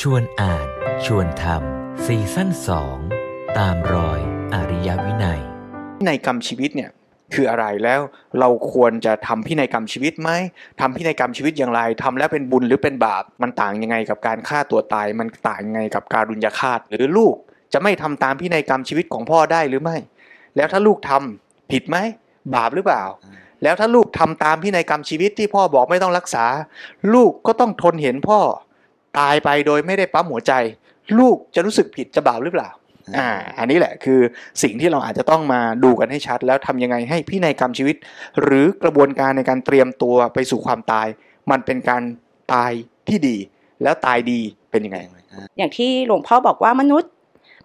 ชวนอ่านชวนทำซีซั่นสองตามรอยอริยวินัยพินัยกรรมชีวิตเนี่ยคืออะไรแล้วเราควรจะทำพินัยกรรมชีวิตไหมทำพินัยกรรมชีวิตอย่างไรทำแล้วเป็นบุญหรือเป็นบาปมันต่างยังไงกับการฆ่าตัวตาย มันต่างยังไงกับการุญยฆาต หรือลูกจะไม่ทำตามพินัยกรรมชีวิตของพ่อได้หรือไม่ แล้วถ้าลูกทำผิดไหมบาปหรือเปล่า แล้วถ้าลูกทำตามพินัยกรรมชีวิตที่พ่อบอกไม่ต้องรักษา ลูกก็ต้องทนเห็นพ่อ ตายไปโดยไม่ได้ปั๊มหัวใจ ลูกจะรู้สึกผิดจะบาปหรือเปล่าอ่าอันนี้แหละคือสิ่งที่เราอาจจะต้องมาดูกันให้ชัด แล้วทำยังไงให้พินัยกรรมชีวิต หรือกระบวนการในการเตรียมตัวไปสู่ความตาย มันเป็นการตายที่ดี แล้วตายดีเป็นยังไง อย่างที่หลวงพ่อบอกว่ามนุษย์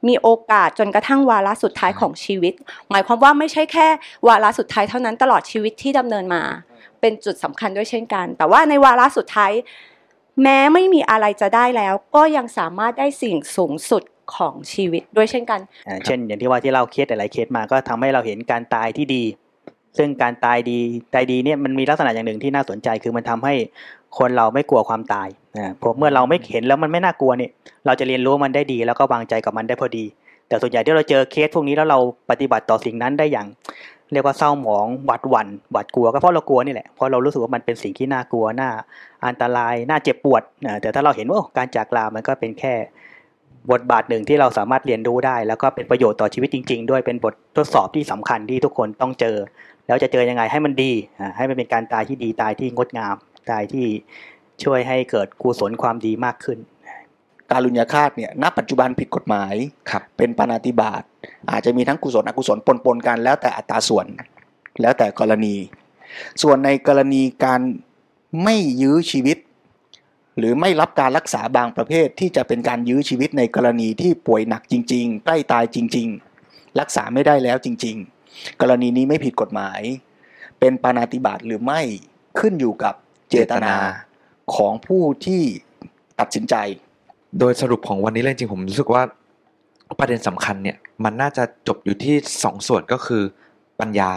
มีโอกาสจนกระทั่งวาระสุดท้ายของชีวิต หมายความว่าไม่ใช่แค่ วาระสุดท้ายเท่านั้นตลอดชีวิตที่ดำเนินมา เป็นจุดสำคัญด้วยเช่นกัน แต่ว่าในวาระสุดท้าย แม้ไม่มีอะไรจะได้แล้ว ก็ยังสามารถได้สิ่งสูงสุดของชีวิตด้วยเช่นกันเช่น อย่างที่ว่าที่เราเคสหลายๆเคสมาก็ทำให้เราเห็นการตายที่ดี ซึ่งการตายดีตายดีเนี่ยมันมีลักษณะอย่างหนึ่งที่น่าสนใจคือมันทำให้คนเราไม่กลัวความตายอ่าเพราะเมื่อเราไม่เห็นแล้วมันไม่น่ากลัวเนี่ย เราจะเรียนรู้มันได้ดี แล้วก็วางใจกับมันได้พอดี แต่ส่วนใหญ่ที่เราเจอเคสพวกนี้แล้วเราปฏิบัติต่อสิ่งนั้นได้อย่าง เรียกว่าเศร้าหมองหวาดหวั่นหวาดกลัวก็เพราะเรากลัวนี่แหละเพราะเรารู้สึกว่ามันเป็นสิ่งที่น่ากลัวน่าอันตรายน่าเจ็บปวดแต่ถ้าเราเห็นว่าการจากลามันก็เป็นแค่บทบาทหนึ่งที่เราสามารถเรียนรู้ได้ แล้วก็เป็นประโยชน์ต่อชีวิตจริง ๆ ด้วยเป็นบททดสอบที่สำคัญที่ทุกคนต้องเจอ แล้วจะเจอยังไงให้มันดีให้มันเป็นการตายที่ดีตายที่งดงามตายที่ช่วยให้เกิดกุศลความดีมากขึ้น การลุญยฆาตเนี่ยณปัจจุบันผิดกฎหมายครับเป็นปานาติบาตอาจจะมีทั้งกุศลอกุศลปนๆกันแล้วแต่อัตราส่วน แล้วแต่กรณี ส่วนในกรณีการไม่ยื้อชีวิต หรือไม่รับการรักษาบางประเภทที่จะเป็นการยื้อชีวิตในกรณีที่ป่วยหนักจริง ๆ ใกล้ตายจริง ๆ รักษาไม่ได้แล้วจริง ๆ กรณีนี้ไม่ผิดกฎหมาย เป็นปานาติบาตหรือไม่ขึ้นอยู่กับเจตนาของผู้ที่ตัดสินใจ โดยสรุปของวันนี้เลยจริงผมรู้สึกว่าประเด็นสำคัญเนี่ยมันน่าจะจบอยู่ที่สองส่วนก็คือปัญญา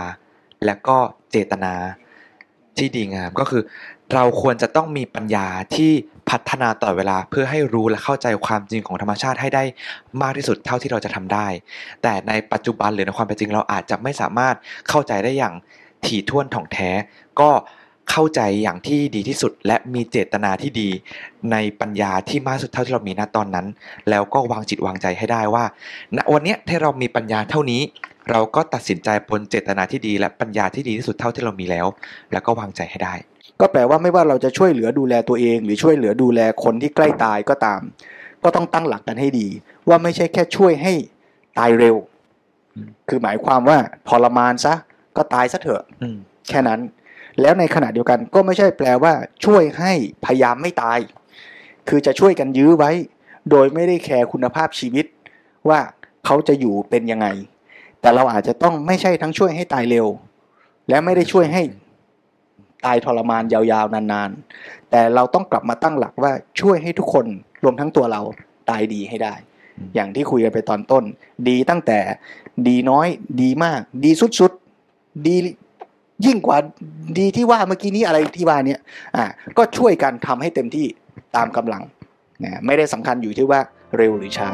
และก็เจตนาที่ดีงามก็คือ เราควรจะต้องมีปัญญาที่พัฒนาต่อเวลาเพื่อให้รู้และเข้าใจความจริงของธรรมชาติให้ได้มากที่สุดเท่าที่เราจะทำได้ แต่ในปัจจุบันหรือในความเป็นจริงเราอาจจะไม่สามารถเข้าใจได้อย่างถี่ถ้วนถ่องแท้ ก็ เข้าใจอย่างที่ดีที่สุด และมีเจตนาที่ดี ในปัญญาที่มากที่สุดเท่าที่เรามีณตอนนั้น แล้วก็วางจิตวางใจให้ได้ว่าณวันเนี้ยที่เรามีปัญญาเท่านี้ เราก็ตัดสินใจบนเจตนาที่ดี และปัญญาที่ดีที่สุดเท่าที่เรามีแล้ว แล้วก็วางใจให้ได้ ก็แปลว่าไม่ว่าเราจะช่วยเหลือดูแลตัวเอง หรือช่วยเหลือดูแลคนที่ใกล้ตายก็ตาม ก็ต้องตั้งหลักกันให้ดี ว่าไม่ใช่แค่ช่วยให้ตายเร็วอืมคือหมายความว่าทรมานซะก็ตายซะเถอะอืมแค่นั้น แล้วในขณะเดียวกันก็ไม่ใช่แปลว่า ช่วยให้พยายามไม่ตาย คือจะช่วยกันยื้อไว้ โดยไม่ได้แคร์คุณภาพชีวิต ว่าเขาจะอยู่เป็นยังไง แต่เราอาจจะต้องไม่ใช่ทั้งช่วยให้ตายเร็ว และไม่ได้ช่วยให้ตายทรมานยาวๆ นานๆ แต่เราต้องกลับมาตั้งหลักว่าช่วยให้ทุกคนรวมทั้งตัวเราตายดีให้ได้อืมอย่างที่คุยกันไปตอนต้น ดีตั้งแต่ดีน้อย ดีมาก ดีสุดๆ ดี ยิ่งกว่าดีที่ว่าเมื่อกี้นี้อะไรที่ว่าเนี่ยอ่าก็ช่วยกันทำให้เต็มที่ตามกำลังนะไม่ได้สำคัญอยู่ที่ว่าเร็วหรือช้า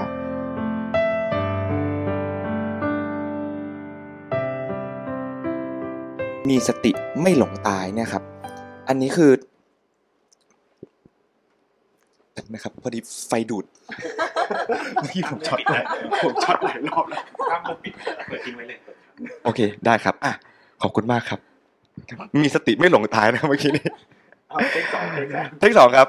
มีสติไม่หลงตายเนี่ยครับ อันนี้คือนะครับพอดีไฟดูดเมื่อกี้ผมช็อตเลยผมช็อตหลายรอบแล้วถ้ามันปิดเปิดทิ้งไว้เลย โอเคได้ครับอะขอบคุณมากครับ มีสติไม่หลงตายนะเมื่อกี้นี้เอา take สอง take สอง take สองครับ